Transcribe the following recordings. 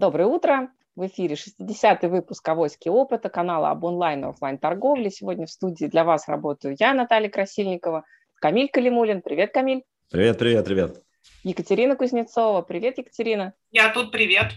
Доброе утро. В эфире 60-й выпуск «Авоськи опыта» канала об онлайн и офлайн торговле. Сегодня в студии для вас работаю я, Наталья Красильникова, Камиль Калимулин. Привет, Камиль. Привет, привет, привет. Екатерина Кузнецова. Привет, Екатерина. Я тут, привет.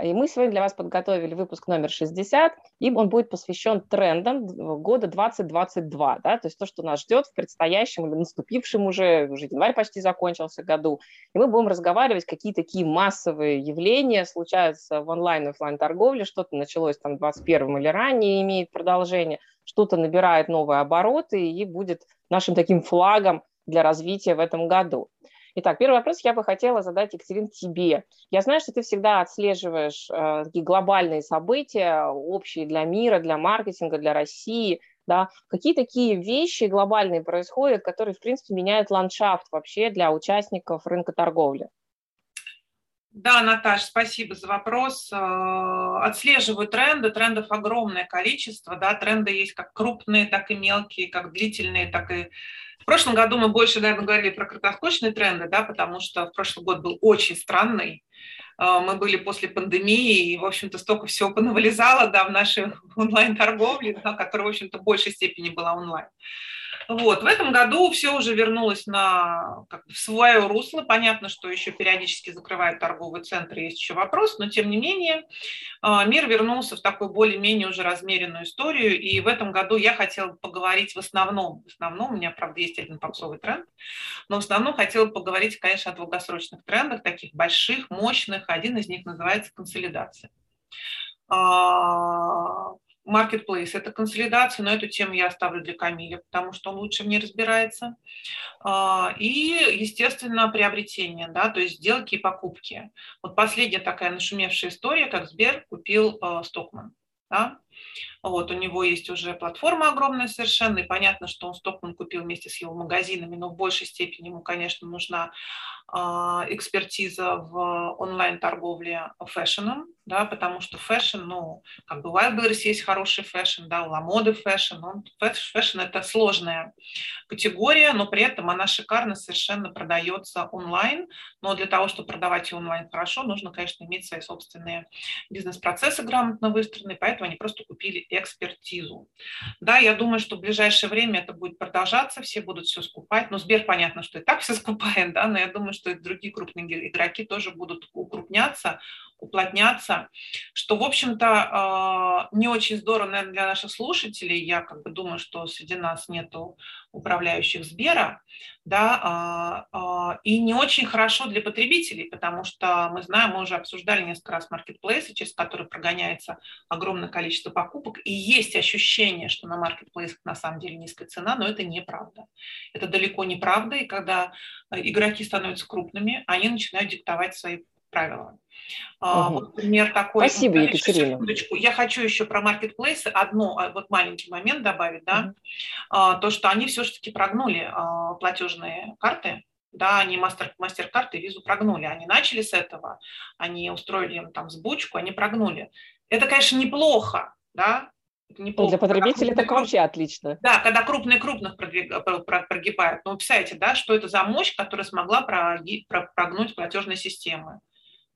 И мы сегодня для вас подготовили выпуск номер 60, и он будет посвящен трендам года 2022, да, то есть то, что нас ждет в предстоящем или наступившем уже, уже январь почти закончился году. И мы будем разговаривать, какие такие массовые явления случаются в онлайн и офлайн торговле, что-то началось там в 21 или ранее, имеет продолжение, что-то набирает новые обороты и будет нашим таким флагом для развития в этом году. Итак, первый вопрос я бы хотела задать, Екатерин, тебе. Я знаю, что ты всегда отслеживаешь э, такие глобальные события, общие для мира, для маркетинга, для России. Да? Какие такие вещи глобальные происходят, которые, в принципе, меняют ландшафт вообще для участников рынка торговли? Да, Наташа, спасибо за вопрос. Э, отслеживаю тренды, трендов огромное количество, да, тренды есть как крупные, так и мелкие, как длительные, так и в прошлом году мы больше, наверное, говорили про краткосрочные тренды, да, потому что в прошлый год был очень странный. Э, мы были после пандемии, и, в общем-то, столько всего понавылезало да, в нашей онлайн-торговле, да, которая, в общем-то, в большей степени была онлайн. Вот. В этом году все уже вернулось на, как в свое русло. Понятно, что еще периодически закрывают торговые центры, есть еще вопрос, но тем не менее а, мир вернулся в такую более-менее уже размеренную историю. И в этом году я хотела поговорить в основном, в основном, у меня, правда, есть один попсовый тренд, но в основном хотела поговорить, конечно, о долгосрочных трендах, таких больших, мощных. Один из них называется консолидация Marketplace – это консолидация, но эту тему я оставлю для Камиля, потому что он лучше в ней разбирается. А, и, естественно, приобретение, да, то есть сделки и покупки. Вот последняя такая нашумевшая история, как Сбер купил Стокманн. Да? Вот, у него есть уже платформа огромная совершенно, и понятно, что он Стокманн купил вместе с его магазинами, но в большей степени ему, конечно, нужна экспертиза в онлайн-торговле fashion'ом, да, потому что fashion, ну, как бы у Wildberries есть хороший fashion, да, у Ламоды fashion, он, фэшн – это сложная категория, но при этом она шикарно совершенно продается онлайн, но для того, чтобы продавать ее онлайн хорошо, нужно, конечно, иметь свои собственные бизнес-процессы грамотно выстроенные, поэтому они просто купили экспертизу. Да, я думаю, что в ближайшее время это будет продолжаться, все будут все скупать, ну, Сбер, понятно, что и так все скупает, да, но я думаю, что и другие крупные игроки тоже будут укрупняться, уплотняться, что, в общем-то, а, не очень здорово, наверное, для наших слушателей. Я как бы думаю, что среди нас нету управляющих Сбера, да, а, а, и не очень хорошо для потребителей, потому что мы знаем, мы уже обсуждали несколько раз маркетплейсы, через которые прогоняется огромное количество покупок, и есть ощущение, что на маркетплейсах на самом деле низкая цена, но это неправда. Это далеко не правда, и когда игроки становятся крупными, они начинают диктовать свои правила. Угу. Вот пример такой. Спасибо, ну, Екатерина. Секундочку. Я хочу еще про маркетплейсы одно, а, вот маленький момент добавить, да, угу. то, что они все-таки прогнули а, платежные карты, да, они мастер, мастер-карты и визу прогнули. Они начали с этого, они устроили им там сбучку, они прогнули. Это, конечно, неплохо, да, неплохо. Для потребителей это вообще отлично. Да, когда крупные крупных прогибают. Ну, представляете, да, что это за мощь, которая смогла прогнуть платежные системы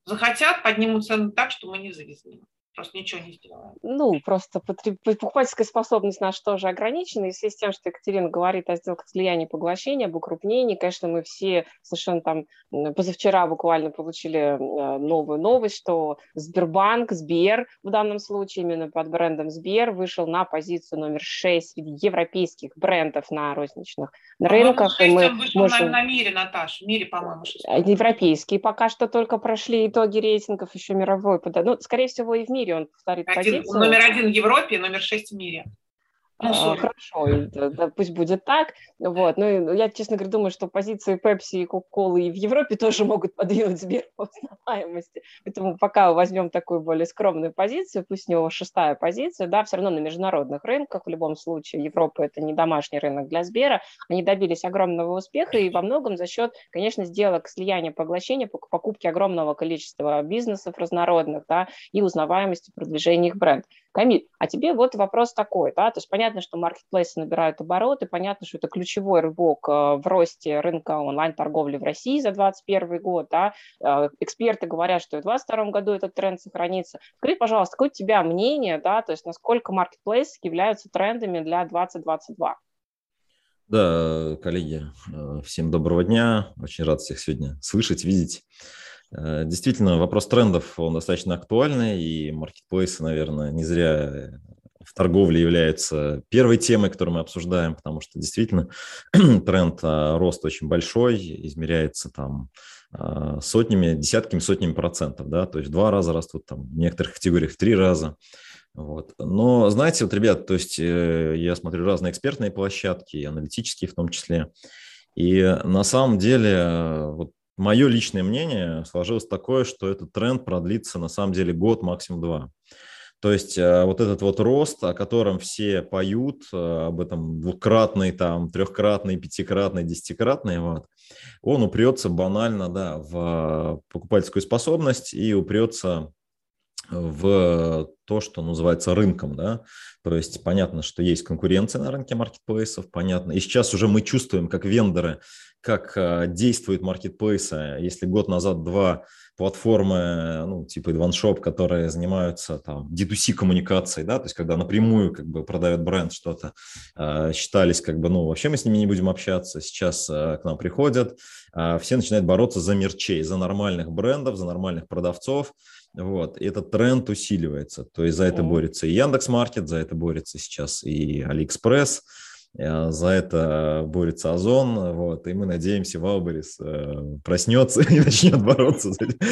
захотят, поднимут цены так, что мы не завезли просто ничего не сделаем. Ну, просто покупательская способность наша тоже ограничена. И в связи с тем, что Екатерина говорит о сделках слияния и поглощения, об укрупнении, конечно, мы все совершенно там позавчера буквально получили э, новую новость, что Сбербанк, Сбер в данном случае именно под брендом Сбер вышел на позицию номер 6 европейских брендов на розничных а рынках. И мы вышел можем... на, на мире, Наташа, в мире, по-моему, Европейские пока что только прошли итоги рейтингов еще мировой. Ну, скорее всего, и в мире мире он повторит один, позицию. Номер один в Европе, номер шесть в мире. Ну, а, хорошо, да, пусть будет так. Вот. Ну, я, честно говоря, думаю, что позиции Pepsi и Coca-Cola и в Европе тоже могут подвинуть Сбер по узнаваемости. Поэтому пока возьмем такую более скромную позицию, пусть у него шестая позиция, да, все равно на международных рынках, в любом случае, Европа – это не домашний рынок для Сбера, они добились огромного успеха и во многом за счет, конечно, сделок слияния, поглощения, покупки огромного количества бизнесов разнородных, да, и узнаваемости продвижения их бренда. Камиль, а тебе вот вопрос такой, да, то есть понятно, что маркетплейсы набирают обороты, понятно, что это ключевой рывок э, в росте рынка онлайн-торговли в России за 2021 год, да, э, эксперты говорят, что и в 2022 году этот тренд сохранится. Скажи, пожалуйста, какое у тебя мнение, да, то есть насколько маркетплейсы являются трендами для 2022? Да, коллеги, э, всем доброго дня. Очень рад всех сегодня слышать, видеть. Э, действительно, вопрос трендов, он достаточно актуальный, и маркетплейсы, наверное, не зря в торговле являются первой темой, которую мы обсуждаем, потому что действительно тренд а, роста очень большой, измеряется там а, сотнями, десятками, сотнями процентов, да, то есть два раза растут, там, в некоторых категориях в три раза. Вот. Но знаете, вот, ребят, то есть э, я смотрю разные экспертные площадки, аналитические в том числе, и на самом деле э, вот мое личное мнение сложилось такое, что этот тренд продлится на самом деле год, максимум два. То есть э, вот этот вот рост, о котором все поют, об этом двукратный, там, трехкратный, пятикратный, десятикратный, вот, он упрется банально да, в покупательскую способность и упрется в то, что называется рынком, да, то есть понятно, что есть конкуренция на рынке маркетплейсов, понятно, и сейчас уже мы чувствуем, как вендоры, как а, действуют маркетплейсы, если год назад два платформы, ну, типа OneShop, которые занимаются там D2C коммуникацией, да, то есть когда напрямую как бы продает бренд что-то, э, считались как бы, ну, вообще мы с ними не будем общаться, сейчас э, к нам приходят, э, все начинают бороться за мерчантов, за нормальных брендов, за нормальных продавцов, вот, и этот тренд усиливается. То есть за это борется и Яндекс.Маркет, за это борется сейчас и Алиэкспресс, за это борется Озон, вот, и мы надеемся, Валберис э, проснется и начнет бороться,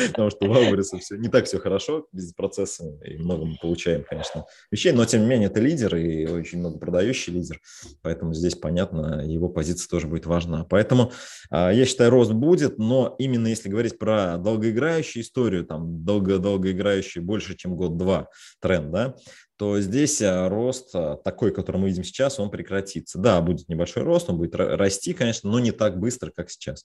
потому что у все, не так все хорошо без процесса, и много мы получаем, конечно, вещей, но тем не менее это лидер и очень много продающий лидер, поэтому здесь, понятно, его позиция тоже будет важна. Поэтому а, я считаю, рост будет, но именно если говорить про долгоиграющую историю, там, долго-долгоиграющую больше, чем год-два тренд, да, то здесь а, рост а, такой, который мы видим сейчас, он прекратится. Да, будет небольшой рост, он будет расти, конечно, но не так быстро, как сейчас.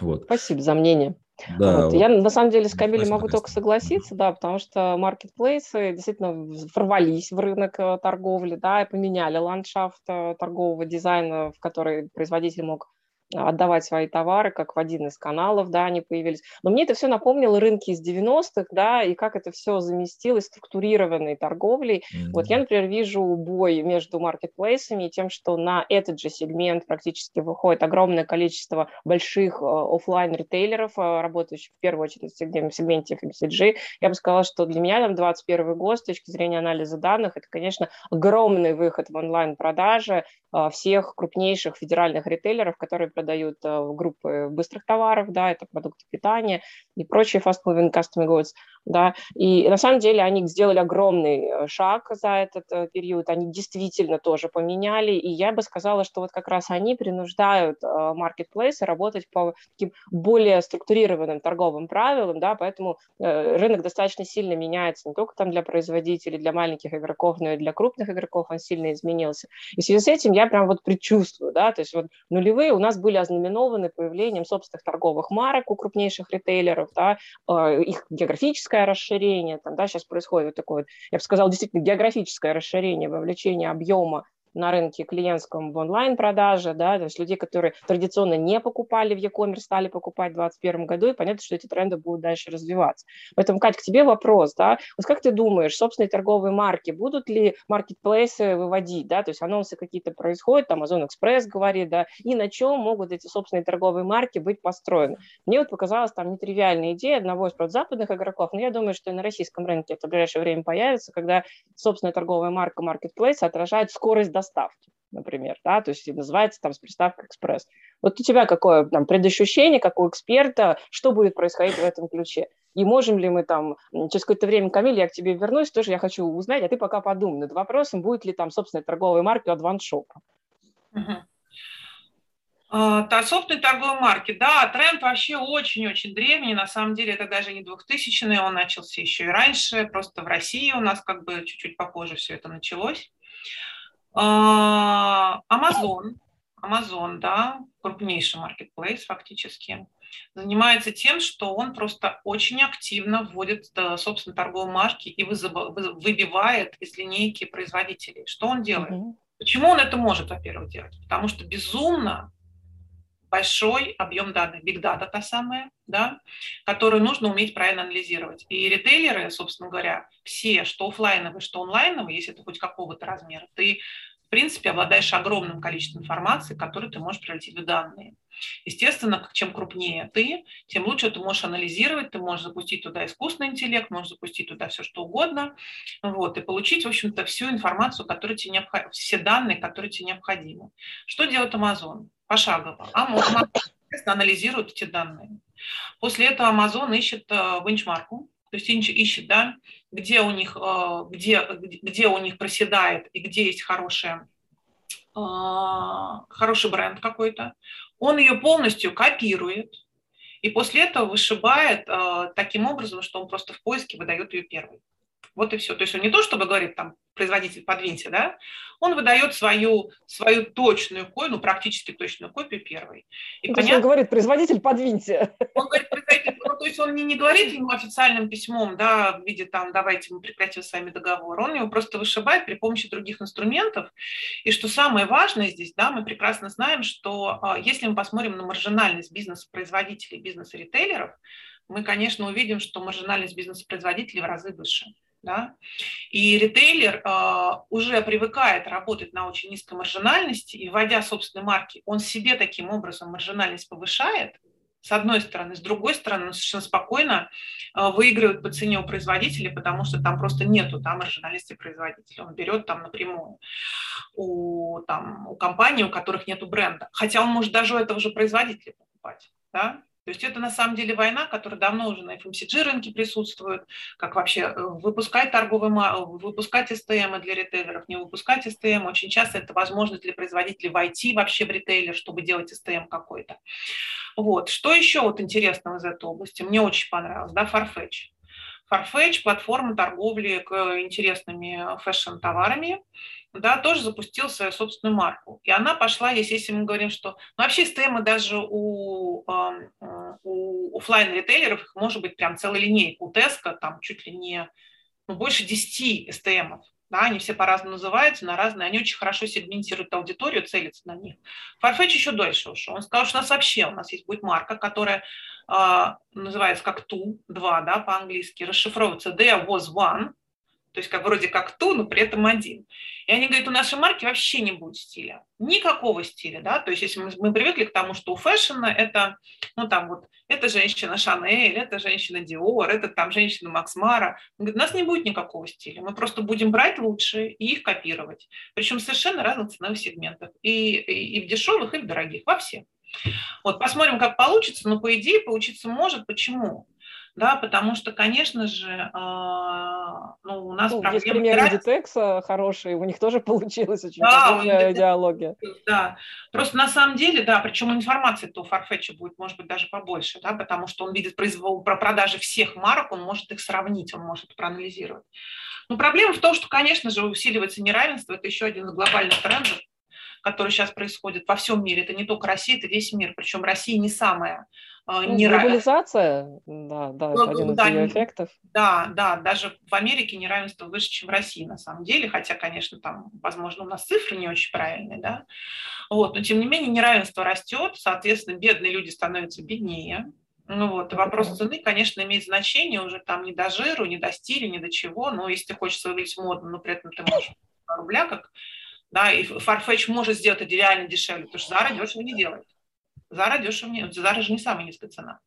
Вот. Спасибо за мнение. Да, вот. Вот. Я на самом деле с Камилем могу только согласиться, да, потому что маркетплейсы действительно ворвались в рынок э, торговли, да, и поменяли ландшафт э, торгового дизайна, в который производитель мог отдавать свои товары, как в один из каналов, да, они появились. Но мне это все напомнило рынки из 90-х, да, и как это все заместилось структурированной торговлей. Mm-hmm. Вот я, например, вижу бой между маркетплейсами и тем, что на этот же сегмент практически выходит огромное количество больших э, офлайн ритейлеров э, работающих в первую очередь в сегменте FMCG. Я бы сказала, что для меня там 21 год с точки зрения анализа данных, это, конечно, огромный выход в онлайн-продажи э, всех крупнейших федеральных ритейлеров, которые продают э, группы быстрых товаров, да, это продукты питания и прочие fast-moving customer goods, да, и на самом деле они сделали огромный э, шаг за этот э, период, они действительно тоже поменяли, и я бы сказала, что вот как раз они принуждают маркетплейсы работать по таким более структурированным торговым правилам, да, поэтому рынок достаточно сильно меняется не только там для производителей, для маленьких игроков, но и для крупных игроков он сильно изменился. И в связи с этим я прям вот предчувствую, да, то есть вот нулевые у нас были ознаменованы появлением собственных торговых марок у крупнейших ритейлеров, да, э, их географическое расширение, там, да, сейчас происходит вот такое, я бы сказала, действительно географическое расширение, вовлечение объема на рынке клиентском в онлайн-продаже, да, то есть людей, которые традиционно не покупали в e-commerce, стали покупать в 2021 году, и понятно, что эти тренды будут дальше развиваться. Поэтому, Кать, к тебе вопрос, да, вот как ты думаешь, собственные торговые марки, будут ли маркетплейсы выводить, да, то есть анонсы какие-то происходят, там Amazon Express говорит, да, и на чем могут эти собственные торговые марки быть построены? Мне вот показалась там нетривиальная идея одного из западных игроков, но я думаю, что и на российском рынке это в ближайшее время появится, когда собственная торговая марка Marketplace отражает скорость доставки доставки, например, да, то есть называется там с приставкой экспресс. Вот у тебя какое там предощущение, как у эксперта, что будет происходить в этом ключе? И можем ли мы там, через какое-то время, Камиль, я к тебе вернусь, тоже я хочу узнать, а ты пока подумай над вопросом, будет ли там собственная торговая марка от ваншопа. Угу. собственной торговой марки, да, тренд вообще очень-очень древний, на самом деле это даже не 2000-е, он начался еще и раньше, просто в России у нас как бы чуть-чуть попозже все это началось. А, Amazon, Amazon, да, крупнейший маркетплейс фактически. занимается тем, что он просто очень активно вводит э, собственно торговые марки и выбивает из линейки производителей. Что он делает? Mm-hmm. Почему он это может, во-первых, делать? Потому что безумно большой объем данных, big data та самая, да, которую нужно уметь правильно анализировать. И ритейлеры, собственно говоря, все, что офлайновые, что онлайновые, если это хоть какого-то размера, ты в принципе обладаешь огромным количеством информации, которую ты можешь превратить в данные. Естественно, чем крупнее ты, тем лучше ты можешь анализировать, ты можешь запустить туда искусственный интеллект, можешь запустить туда все что угодно, вот, и получить, в общем-то, всю информацию, которая тебе необходима, все данные, которые тебе необходимы. Что делает Amazon? Пошагово. Amazon анализирует эти данные. После этого Amazon ищет э, бенчмарку, то есть ищет, да, где у них, э, где, где у них проседает и где есть хорошая э, хороший бренд какой-то, он ее полностью копирует, и после этого вышибает э, таким образом, что он просто в поиске выдает ее первой. Вот и все. То есть он не то, чтобы говорит там производитель подвиньте, да, он выдает свою, свою точную копию, ну, практически точную копию первой. И ну, то понятно, есть он говорит, производитель подвиньте. Он говорит, производитель, ну, то есть он не, не говорит ему официальным письмом, да, в виде там, давайте мы прекратим с вами договор, он его просто вышибает при помощи других инструментов. И что самое важное здесь, да, мы прекрасно знаем, что а, если мы посмотрим на маржинальность бизнес-производителей, бизнес-ритейлеров, мы, конечно, увидим, что маржинальность бизнес-производителей в разы выше. Да? И ритейлер э, уже привыкает работать на очень низкой маржинальности, и вводя собственные марки, он себе таким образом маржинальность повышает, с одной стороны. С другой стороны, он совершенно спокойно э, выигрывает по цене у производителя, потому что там просто нету там маржинальности производителя. Он берет там напрямую у, там, у компаний, у которых нету бренда. Хотя он может даже у этого же производителя покупать. Да? То есть это на самом деле война, которая давно уже на FMCG рынке присутствует, как вообще э, выпускать торговые, выпускать STM для ритейлеров, не выпускать STM. Очень часто это возможность для производителей войти вообще в ритейлер, чтобы делать STM какой-то. Вот. Что еще вот интересного из этой области? Мне очень понравилось, да, Farfetch. Farfetch – платформа торговли к интересными фэшн-товарами, да, тоже запустил свою собственную марку. И она пошла, если, мы говорим, что... Ну, вообще стемы даже у, у офлайн ритейлеров их может быть прям целая линейка. У Теска там чуть ли не ну, больше 10 STM. Да, они все по-разному называются, на разные. Они очень хорошо сегментируют аудиторию, целятся на них. Farfetch еще дольше ушел. Он сказал, что у нас вообще у нас есть будет марка, которая э, называется как ту, 2, да, по-английски, расшифровывается there was one, то есть как вроде как ту, но при этом один. И они говорят, у нашей марки вообще не будет стиля, никакого стиля, да, то есть если мы, мы привыкли к тому, что у фэшена это, ну там вот, это женщина Шанель, это женщина Диор, это там женщина Макс Мара, он у нас не будет никакого стиля, мы просто будем брать лучшие и их копировать, причем совершенно разных ценовых сегментах, и, и, и в дешевых, и в дорогих, во всех. Вот посмотрим, как получится, но по идее получиться может. Почему? Да, потому что, конечно же, а, ну, у нас ну, проблема... Есть пример Inditex хороший, у них тоже получилось очень да, похожая идеология. Да, просто на самом деле, да, причем информации-то у Farfetch будет, может быть, даже побольше, да, потому что он видит произвол, про продажи всех марок, он может их сравнить, он может проанализировать. Но проблема в том, что, конечно же, усиливается неравенство, это еще один из глобальных трендов, который сейчас происходит во всем мире. Это не только Россия, это весь мир. Причем Россия не самая ну, не Глобализация, да, да, это один из ее эффектов. Да, да, даже в Америке неравенство выше, чем в России на самом деле, хотя, конечно, там, возможно, у нас цифры не очень правильные, да, вот, но тем не менее неравенство растет, соответственно, бедные люди становятся беднее, ну вот, вопрос цены, конечно, имеет значение уже там не до жиру, не до стиля, не до чего, но если ты хочешь выглядеть модно, но при этом ты можешь рубля, как, да, и Farfetch может сделать это реально дешевле, потому что Zara дешево не делает. Зара дешево не, Зара же не самая низкая цена.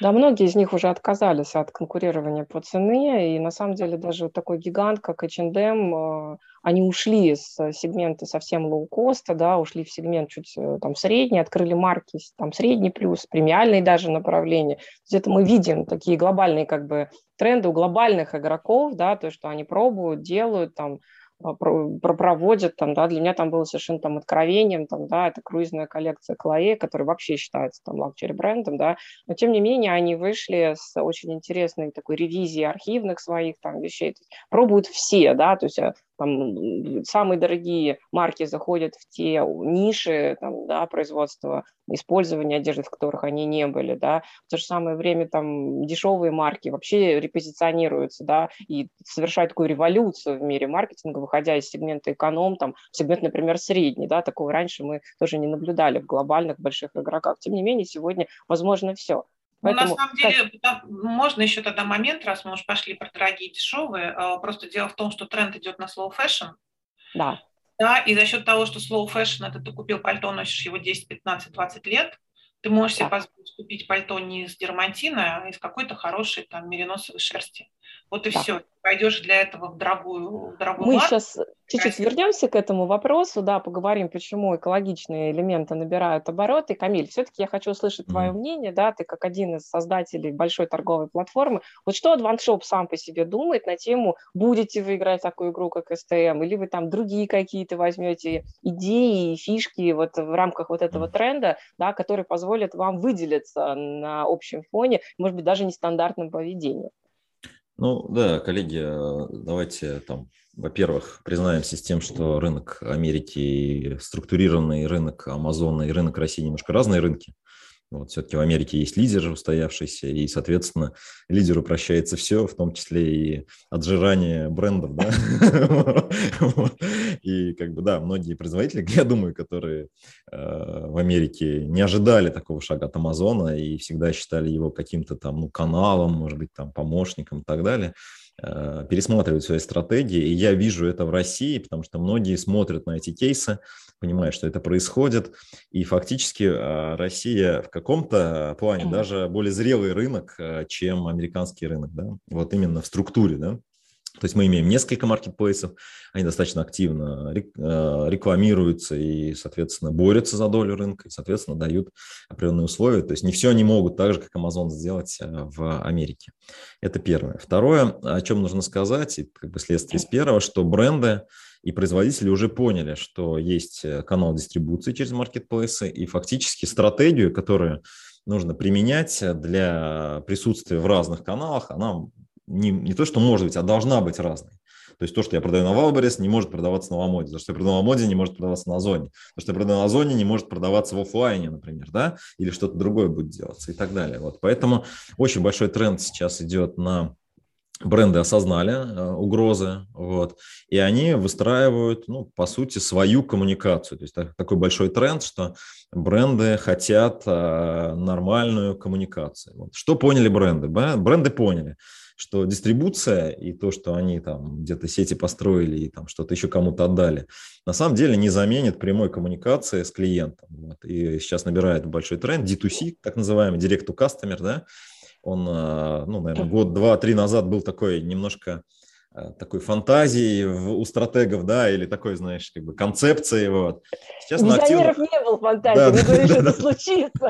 Да, многие из них уже отказались от конкурирования по цене, и на самом деле даже такой гигант, как H&M, они ушли из сегмента совсем лоу-коста, да, ушли в сегмент чуть э, там средний, открыли марки там средний плюс, премиальные даже направления. Где-то мы видим такие глобальные как бы тренды у глобальных игроков, да, то, что они пробуют, делают там, проводят, там, да, для меня там было совершенно там откровением, там, да, это круизная коллекция Клое, которая вообще считается там лакчери брендом, да, но тем не менее они вышли с очень интересной такой ревизией архивных своих там вещей, пробуют все, да, то есть э, там, самые дорогие марки заходят в те ниши там, да, производства, использования одежды, в которых они не были, да, в то же самое время там дешевые марки вообще репозиционируются, да, и совершают такую революцию в мире маркетинга, выходя из сегмента эконом, там, в сегмент, например, средний, да, такого раньше мы тоже не наблюдали в глобальных больших игроках. Тем не менее, сегодня возможно все. Поэтому, ну, на самом деле, как... можно еще тогда момент, раз мы уж пошли про дорогие и дешевые, а, просто дело в том, что тренд идет на slow fashion. Да. Да, и за счет того, что slow fashion, это ты купил пальто, носишь его 10, 15, 20 лет, ты можешь да. себе позволить купить пальто не из дермантина, а из какой-то хорошей там мериносовой шерсти. Вот и да. все. Пойдешь для этого в дорогую, в дорогую Мы марку. сейчас чуть-чуть вернемся к этому вопросу, да, поговорим, почему экологичные элементы набирают обороты. Камиль, все-таки я хочу услышать твое мнение, да, ты как один из создателей большой торговой платформы. Вот что AdvanceShop сам по себе думает на тему, будете вы играть такую игру, как STM, или вы там другие какие-то возьмете идеи, фишки вот в рамках вот этого тренда, да, которые позволят вам выделиться на общем фоне, может быть, даже нестандартным поведением. Ну да, коллеги, э, давайте там, во-первых, признаемся с тем, что рынок Америки структурированный рынок Амазона и рынок России немножко разные рынки. Вот, все-таки в Америке есть лидер устоявшийся, и, соответственно, лидеру прощается все, в том числе и отжирание брендов, да. И как бы, да, многие производители, я думаю, которые э, в Америке не ожидали такого шага от Амазона и всегда считали его каким-то там, ну, каналом, может быть, там, помощником и так далее, Э, пересматривают свои стратегии, и я вижу это в России, потому что многие смотрят на эти кейсы, понимают, что это происходит, и фактически э, Россия в каком-то плане даже более зрелый рынок, э, чем американский рынок, да, вот именно в структуре, да. То есть мы имеем несколько маркетплейсов, они достаточно активно рекламируются и, соответственно, борются за долю рынка и, соответственно, дают определенные условия. То есть не все они могут так же, как Amazon, сделать в Америке. Это первое. Второе, о чем нужно сказать, и как бы следствие из первого, что бренды и производители уже поняли, что есть э, канал дистрибуции через маркетплейсы, и фактически стратегию, которую нужно применять для присутствия в разных каналах, она не, не то, что может быть, а должна быть разной. То есть то, что я продаю на Wildberries, не может продаваться на Ламоде. То, что я продаю на Ламоде, не может продаваться на Озоне. То, что я продаю на Озоне, не может продаваться в офлайне, например, да, или что-то другое будет делаться и так далее. Вот. Поэтому очень большой тренд сейчас идет на бренды осознали э, угрозы, вот, и они выстраивают, ну, по сути, свою коммуникацию. То есть так, такой большой тренд, что бренды хотят э, нормальную коммуникацию. Вот. Что поняли бренды? Бренды поняли, что дистрибуция и то, что они там где-то сети построили и там что-то еще кому-то отдали, на самом деле не заменит прямой коммуникации с клиентом. Вот. И сейчас набирает большой тренд D2C, так называемый, Direct to Customer, да, он, а, ну, наверное, год, два, три назад был такой немножко Э, такой фантазии у стратегов, да, или такой, знаешь, как бы концепции. Вот. Сейчас Визионеров активно... не было фантазии, да, не говоришь, да, что это случится.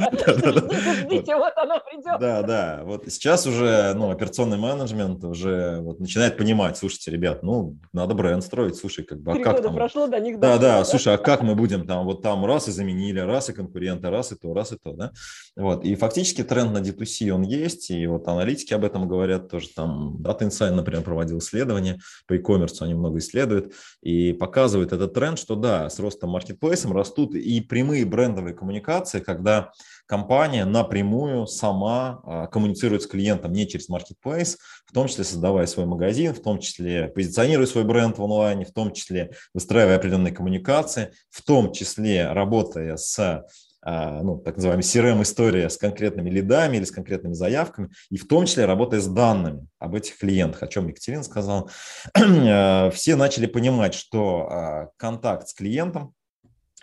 Ждите, вот оно придет. Да, да, вот сейчас уже, ну, операционный менеджмент уже вот начинает понимать, слушайте, ребят, ну, надо бренд строить, слушай, как бы, а как там... прошло, до них Да, да, слушай, а как мы будем там, вот там раз и заменили, раз и конкуренты, раз и то, раз и то, да, вот, и фактически тренд на D2C он есть, и вот аналитики об этом говорят, тоже там Data Insight, например, проводил исследование, исследования по e-commerce, они много исследуют и показывают этот тренд, что да, с ростом маркетплейсом растут и прямые брендовые коммуникации, когда компания напрямую сама а, коммуницирует с клиентом не через маркетплейс, в том числе создавая свой магазин, в том числе позиционируя свой бренд в онлайне, в том числе выстраивая определенные коммуникации, в том числе работая с а, ну, так называемая CRM-история с конкретными лидами или с конкретными заявками, и в том числе работая с данными об этих клиентах, о чем Екатерина сказала, а, все начали понимать, что контакт с клиентом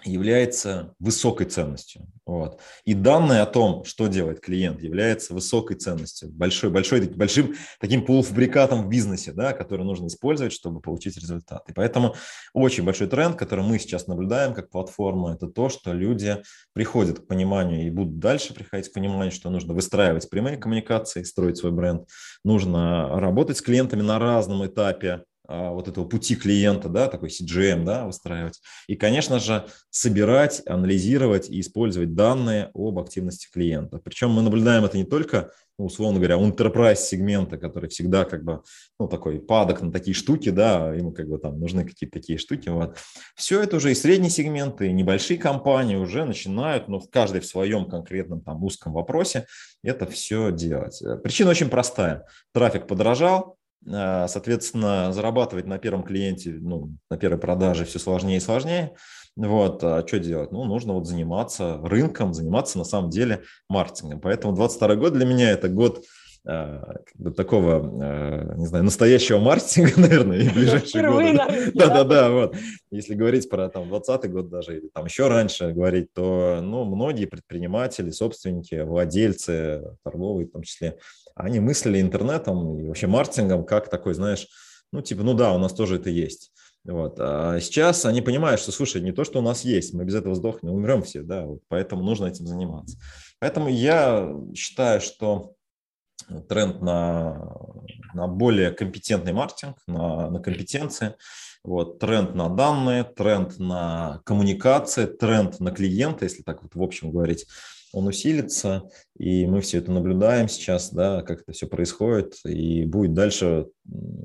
является высокой ценностью. Вот. И данные о том, что делает клиент, является высокой ценностью, большой, большой, большим таким полуфабрикатом в бизнесе, да, который нужно использовать, чтобы получить результат. И поэтому очень большой тренд, который мы сейчас наблюдаем как платформа, это то, что люди приходят к пониманию и будут дальше приходить к пониманию, что нужно выстраивать прямые коммуникации, строить свой бренд, нужно работать с клиентами на разном этапе вот этого пути клиента, да, такой CGM, да, выстраивать. И, конечно же, собирать, анализировать и использовать данные об активности клиента. Причем мы наблюдаем это не только, ну, условно говоря, у enterprise сегмента, который всегда как бы, ну, такой падок на такие штуки, да, ему как бы там нужны какие-то такие штуки, вот. Все это уже и средние сегменты, и небольшие компании уже начинают, ну, в каждой в своем конкретном там узком вопросе это все делать. Причина очень простая. Трафик подорожал, а, соответственно, зарабатывать на первом клиенте, ну, на первой продаже все сложнее и сложнее. Вот, а что делать? Ну, нужно вот заниматься рынком, заниматься на самом деле маркетингом. Поэтому 22 год для меня это год а, такого, не знаю, настоящего маркетинга, наверное, и ближайшие годы. Да-да-да, вот. Если говорить про там 20 год даже, или там еще раньше говорить, то, ну, многие предприниматели, собственники, владельцы, торговые в том числе, они мыслили интернетом и вообще маркетингом как такой, знаешь, ну, типа, ну да, у нас тоже это есть. Вот. А сейчас они понимают, что, слушай, не то, что у нас есть, мы без этого сдохнем, умрем все, да, вот, поэтому нужно этим заниматься. Поэтому я считаю, что тренд на, на более компетентный маркетинг, на, на компетенции, вот, тренд на данные, тренд на коммуникации, тренд на клиента, если так вот в общем говорить, он усилится, и мы все это наблюдаем сейчас, да, как это все происходит, и будет дальше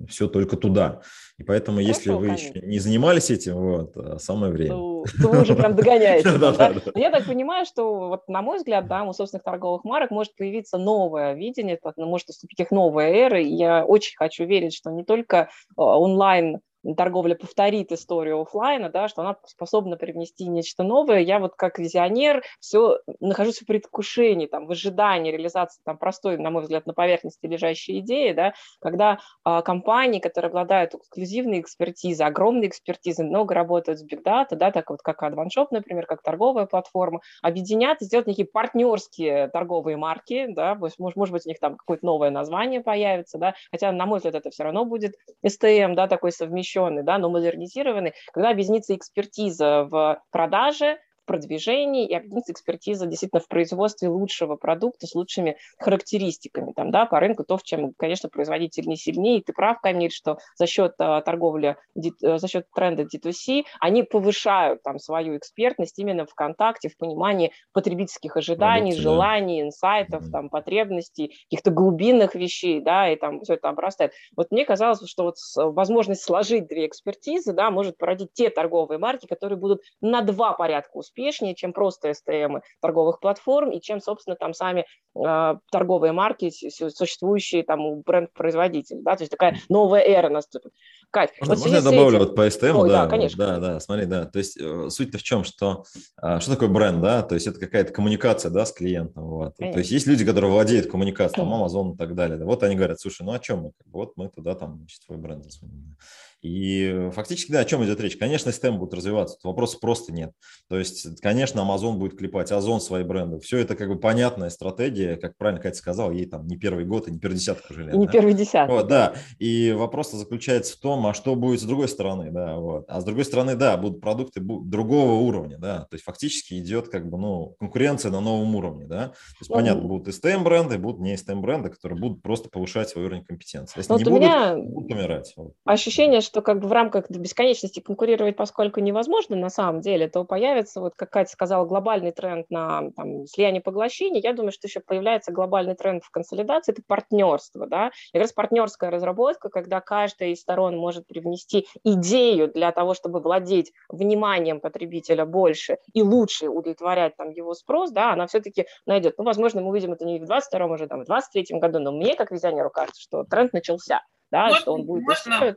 все только туда. И поэтому, Хорошо, если вы конечно. еще не занимались этим, вот, а, самое время. То, то вы уже прям догоняете. Я так понимаю, что, вот, на мой взгляд, да, у собственных торговых марок может появиться новое видение, может наступить их новая эра, и я очень хочу верить, что не только а, онлайн торговля повторит историю офлайна, да, что она способна привнести нечто новое. Я вот как визионер все нахожусь в предвкушении, там, в ожидании реализации там, простой, на мой взгляд, на поверхности лежащей идеи, да, когда а, компании, которые обладают эксклюзивной экспертизой, огромной экспертизой, много работают с Big Data, да, так вот как AdvanShop, например, как торговая платформа, объединят и сделать некие партнерские торговые марки, да, может, может быть, у них там какое-то новое название появится, да, хотя, на мой взгляд, это все равно будет STM, да, такой совмещенный упрощенный, да, но модернизированный, когда объединится экспертиза в продаже, продвижении и объединится экспертиза действительно в производстве лучшего продукта с лучшими характеристиками там, да, по рынку, то, в чем, конечно, производитель не сильнее. И ты прав, Камиль, что за счет а, торговли, э, за счет тренда D2C они повышают там свою экспертность именно в контакте, в понимании потребительских ожиданий, Продукты, желаний, да. инсайтов, там, потребностей, каких-то глубинных вещей, да, и там все это обрастает. Вот мне казалось, что вот возможность сложить две экспертизы, да, может породить те торговые марки, которые будут на два порядка успешны успешнее, чем просто STM торговых платформ и чем, собственно, там сами э, торговые марки, существующие там у бренд-производителей. Да? То есть такая новая эра наступит. Кать, можно, вот можно я добавлю этим... вот по STM? Ой, да, да, конечно. Да, да, смотри, да. То есть э, суть-то в чем, что э, что такое бренд, да? То есть это какая-то коммуникация, да, с клиентом. Вот. То есть есть люди, которые владеют коммуникацией, там, Amazon и так далее. Да. Вот они говорят, слушай, ну о чем мы? Вот мы туда там, значит, свой бренд засунем. И фактически, да, о чем идет речь? Конечно, STEM будет развиваться, вопросов просто нет. То есть, конечно, Amazon будет клепать, Озон свои бренды. Все это как бы понятная стратегия, как правильно Катя сказал, ей там не первый год и не первый десяток уже лет. И не да? первый десяток. Вот, да. И вопрос заключается в том, а что будет с другой стороны, да, вот. А с другой стороны, да, будут продукты другого уровня, да. То есть фактически идет как бы, ну, конкуренция на новом уровне, да. То есть, ну, понятно, будут STM бренды, будут не STM бренды, которые будут просто повышать свой уровень компетенции. Если вот не у будут, меня будут умирать. Вот. Ощущение, что как бы в рамках бесконечности конкурировать, поскольку невозможно на самом деле, то появится, вот как Катя сказала, глобальный тренд на там, слияние поглощений. Я думаю, что еще появляется глобальный тренд в консолидации, это партнерство. Да? И как раз партнерская разработка, когда каждая из сторон может привнести идею для того, чтобы владеть вниманием потребителя больше и лучше удовлетворять там, его спрос, да, она все-таки найдет. Ну, возможно, мы увидим это не в 22 уже, там, в 23 году, но мне, как визионеру, кажется, что тренд начался, да, можно, что он будет можно,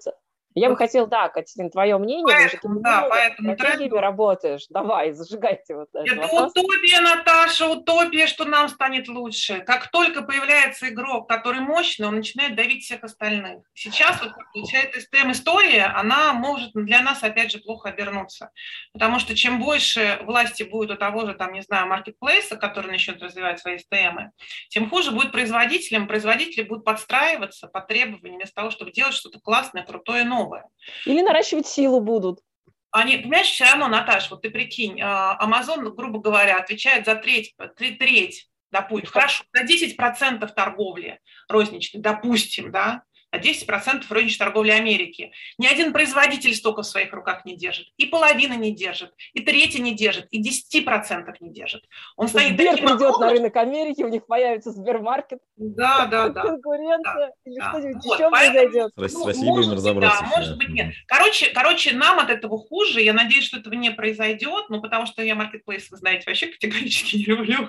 я бы хотела, да, Катерина, твое мнение. Поэтому, да, поэтому тренд... работаешь. Давай, зажигайте вот это. Это вопрос. утопия, Наташа, утопия, что нам станет лучше. Как только появляется игрок, который мощный, он начинает давить всех остальных. Сейчас вот получается STM-история, она может для нас, опять же, плохо обернуться. Потому что чем больше власти будет у того же, там, не знаю, маркетплейса, который начнет развивать свои STM, тем хуже будет производителям. Производители будут подстраиваться по требованиям вместо того, чтобы делать что-то классное, крутое, новое новое. Или наращивать силу будут. Они, понимаешь, все равно, Наташ, вот ты прикинь, а, Amazon, грубо говоря, отвечает за треть, треть допустим, хорошо, за 10% торговли розничной, допустим, да, а 10% розничной торговли Америки. Ни один производитель столько в своих руках не держит. И половина не держит, и третья не держит, и 10% не держит. Он станет Сбер таким придет на рынок Америки, у них появится Сбермаркет. Да, да, да. Конкуренция да, или да. что-нибудь вот, еще произойдет. С ну, Россией будем разобраться. Да, может быть, нет. Короче, короче, нам от этого хуже. Я надеюсь, что этого не произойдет, ну, потому что я маркетплейс, вы знаете, вообще категорически не люблю.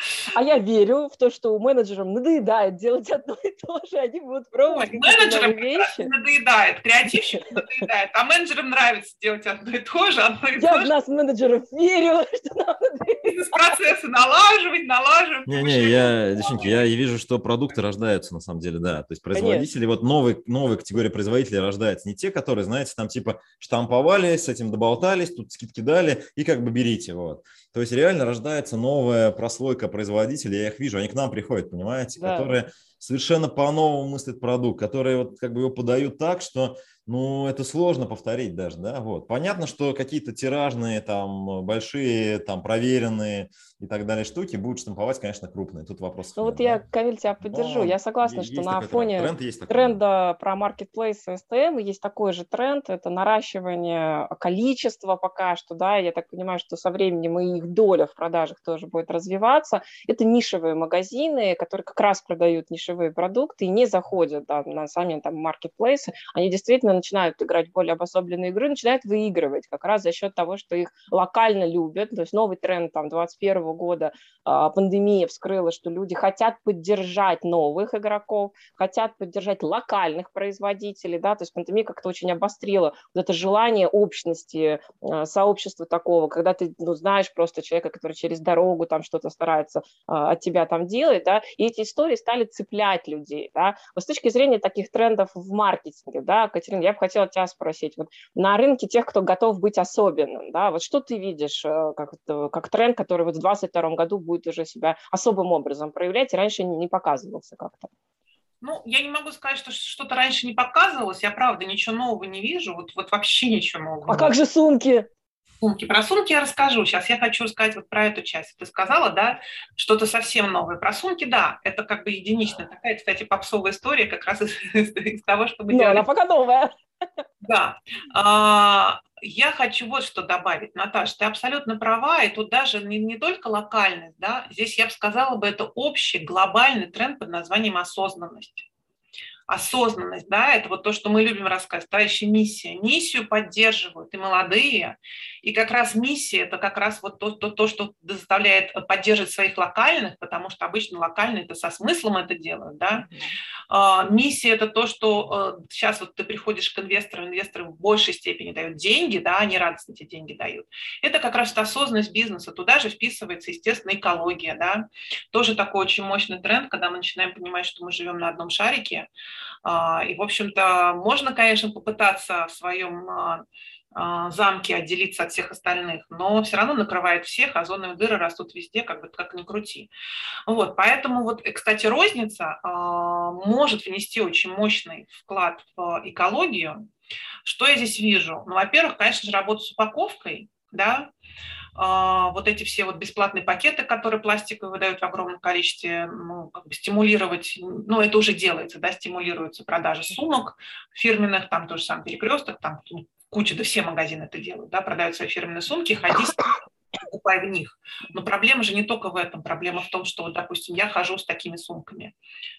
А я верю в то, что у менеджеров надоедает делать одно и то же, они будут пробовать Ой, менеджерам вещи. надоедает, креативщикам надоедает, а менеджерам нравится делать одно и то же, одно и я то же. Я в нас менеджеров верю, что нам Бизнес-процессы налаживать, налаживать. Не-не, я, девчонки, я вижу, что продукты рождаются на самом деле, да, то есть производители, вот новые, новая категория производителей рождается, не те, которые, знаете, там типа штамповали, с этим доболтались, тут скидки дали, и как бы берите, вот. То есть реально рождается новая прослойка производителей, я их вижу, они к нам приходят, понимаете, да. которые совершенно по-новому мыслят продукт, которые вот как бы его подают так, что ну, это сложно повторить даже, да, вот. Понятно, что какие-то тиражные, там, большие, там, проверенные и так далее штуки будут штамповать, конечно, крупные, тут вопрос. Ну, вот да? я, Камиль, тебя поддержу, Но я согласна, что на фоне тренд такой. тренда про marketplace и STM есть такой же тренд, это наращивание количества пока что, да, я так понимаю, что со временем и их доля в продажах тоже будет развиваться. Это нишевые магазины, которые как раз продают нишевые продукты и не заходят да, на сами там marketplace, они действительно начинают играть более обособленные игры, начинают выигрывать как раз за счет того, что их локально любят. То есть новый тренд там 2021 года а, пандемия вскрыла, что люди хотят поддержать новых игроков, хотят поддержать локальных производителей, да, то есть пандемия как-то очень обострила вот это желание общности, а, сообщества такого, когда ты ну, знаешь просто человека, который через дорогу там что-то старается а, от тебя там делать, да, и эти истории стали цеплять людей, да. Вот с точки зрения таких трендов в маркетинге, да, Катерина, я бы хотела тебя спросить, вот на рынке тех, кто готов быть особенным, да, вот что ты видишь э, как, как тренд, который вот в 2022 году будет уже себя особым образом проявлять, раньше не показывался как-то? Ну, я не могу сказать, что что-то раньше не показывалось. Я, правда, ничего нового не вижу. Вот, вот вообще ничего нового. А как же сумки? Сумки. Про сумки я расскажу. Сейчас я хочу рассказать вот про эту часть. Ты сказала, да, что-то совсем новое. Про сумки, да, это как бы единичная такая, кстати, попсовая история как раз из, из, из того, чтобы делать. она пока новая. Да. А, я хочу вот что добавить, Наташа, ты абсолютно права, и тут даже не, не только локальность, да, здесь я бы сказала бы, это общий глобальный тренд под названием осознанность осознанность, да, это вот то, что мы любим рассказывать, товарищи, миссия. Миссию поддерживают и молодые, и как раз миссия – это как раз вот то, то, то, что заставляет поддерживать своих локальных, потому что обычно локальные это со смыслом это делают, да. А, миссия – это то, что сейчас э, вот ты приходишь к инвесторам, инвесторы в большей степени дают деньги, да, они радостно эти деньги дают. Это как раз осознанность бизнеса, туда же вписывается, естественно, экология, да. Тоже такой очень мощный тренд, когда мы начинаем понимать, что мы живем на одном шарике, и, в общем-то, можно, конечно, попытаться в своем а, а, замке отделиться от всех остальных, но все равно накрывает всех, озоновые дыры растут везде, как бы как ни крути. Вот, поэтому вот, кстати, розница может внести очень мощный вклад в экологию. Что я здесь вижу? Ну, во-первых, конечно же, работа с упаковкой, да, а, вот эти все вот бесплатные пакеты, которые пластиковые выдают в огромном количестве, ну, как бы стимулировать, ну, это уже делается, да, стимулируются продажи сумок фирменных, там тоже сам перекресток, там ну, куча, да все магазины это делают, да, продают свои фирменные сумки, ходи покупай в них. Но проблема же не только в этом. Проблема в том, что, допустим, я хожу с такими сумками.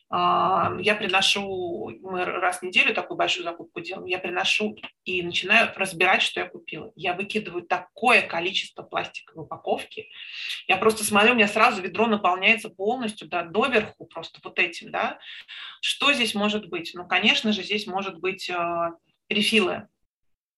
А, я приношу, мы раз в неделю такую большую закупку делаем, я приношу и начинаю разбирать, что я купила. Я выкидываю такое количество пластиковой упаковки. Я просто смотрю, у меня сразу ведро наполняется полностью, да, доверху просто вот этим, да. Что здесь может быть? Ну, конечно же, здесь может быть э, рефилы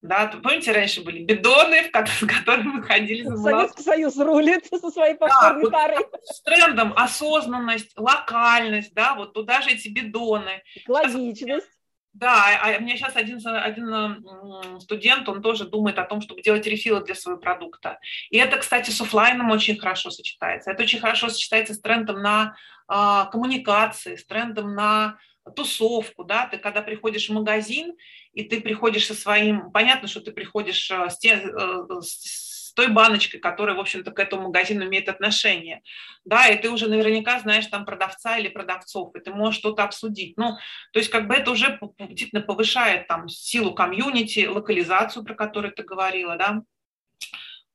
да, помните, раньше были бидоны, в которые мы ходили за Советский Союз рулит со своей повторной да. Вот с трендом осознанность, локальность, да, вот туда же эти бидоны. Экологичность. Да, а у меня сейчас один, один студент, он тоже думает о том, чтобы делать рефилы для своего продукта. И это, кстати, с офлайном очень хорошо сочетается. Это очень хорошо сочетается с трендом на э, коммуникации, с трендом на тусовку, да, ты когда приходишь в магазин, и ты приходишь со своим, понятно, что ты приходишь э, с, те, э, с той баночкой, которая, в общем-то, к этому магазину имеет отношение, да, и ты уже наверняка знаешь там продавца или продавцов, и ты можешь что-то обсудить. Ну, то есть как бы это уже действительно повышает там силу комьюнити, локализацию, про которую ты говорила, да.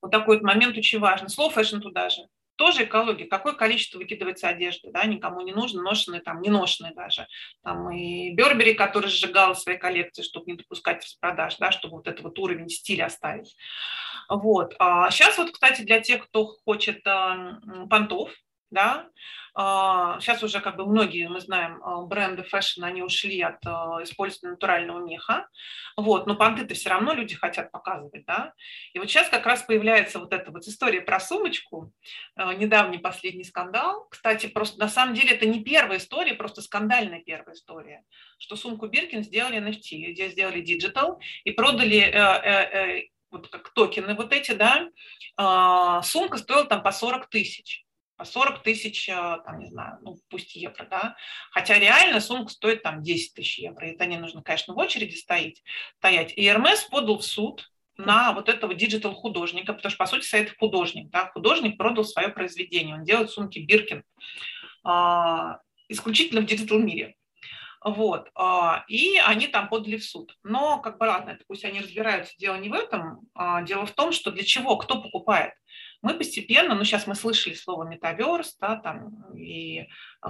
Вот такой вот момент очень важный. Слово fashion туда же тоже экология. Какое количество выкидывается одежды, да, никому не нужно, ношенные, там, не ношенные даже. Там и Burberry, который сжигал свои коллекции, чтобы не допускать распродаж, да, чтобы вот этот вот уровень стиля оставить. Вот. А сейчас вот, кстати, для тех, кто хочет э, понтов, да, Сейчас а, уже как бы многие, мы знаем, а, бренды fashion, они ушли от а, использования натурального меха, вот, но понты-то все равно люди хотят показывать, да. И вот сейчас как раз появляется вот эта вот история про сумочку, недавний последний скандал. Кстати, просто на самом деле это не первая история, просто скандальная первая история, что сумку Биркин сделали NFT, где сделали digital и продали э, э, э, вот как токены вот эти, да, сумка стоила там по 40 тысяч. 40 тысяч, э, там, не знаю, ну, пусть евро, да, хотя реально сумка стоит там 10 тысяч евро, это не нужно, конечно, в очереди стоять, стоять. И РМС подал в суд на вот этого digital художника, потому что, по сути, сайт художник, да, художник продал свое произведение, он делает сумки Биркин а, исключительно в digital мире. Вот. А, и они там подали в суд. Но, как бы, ладно, это пусть они разбираются, дело не в этом. А, дело в том, что для чего, кто покупает мы постепенно, ну сейчас мы слышали слово metaverse, да, там и